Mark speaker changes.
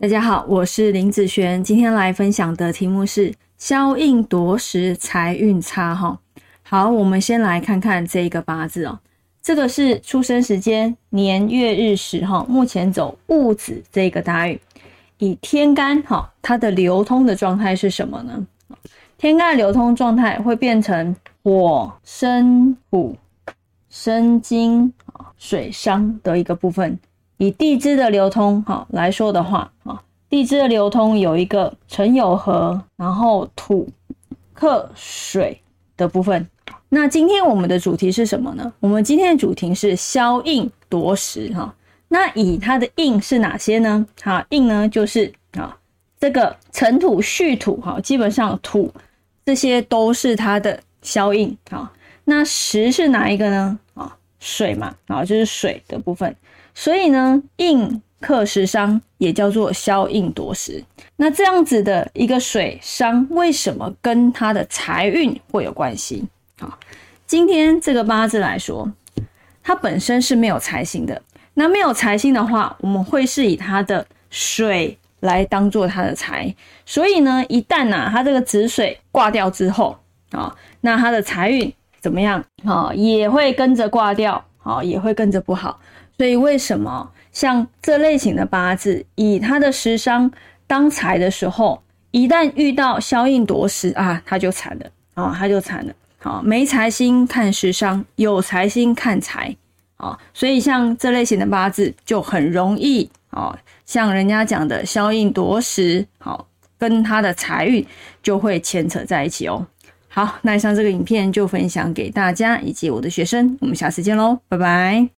Speaker 1: 大家好，我是林子璇，今天来分享的题目是消印夺食，财运差哈。好，我们先来看看这一个八字哦，这个是出生时间、年月日时哈，目前走戊子这个大运，以天干哈，它的流通的状态是什么呢？天干流通状态会变成火生土、生金、水伤的一个部分。以地支的流通哈来说的话啊，地支的流通有一个辰酉合，然后土克水的部分。那今天我们的主题是什么呢？我们今天的主题是消印夺食哈。那以它的印是哪些呢？哈，印呢就是啊这个辰土戌土哈，基本上土这些都是它的消印啊。那食是哪一个呢？啊水嘛，啊就是水的部分。所以呢，印克食伤也叫做消印夺食。那这样子的一个水伤，为什么跟他的财运会有关系？好，今天这个八字来说，它本身是没有财星的。那没有财星的话，我们会是以它的水来当做它的财。所以呢，一旦呐，它这个子水挂掉之后啊，那它的财运怎么样啊？也会跟着挂掉，啊，也会跟着不好。所以为什么像这类型的八字，以他的食伤当财的时候，一旦遇到消印夺食啊，他就惨了啊，他就惨了。好，没财星看食伤，有财星看财啊，所以像这类型的八字就很容易啊，像人家讲的消印夺食，好，跟他的财运就会牵扯在一起哦。好，那以上这个影片就分享给大家以及我的学生，我们下次见喽，拜拜。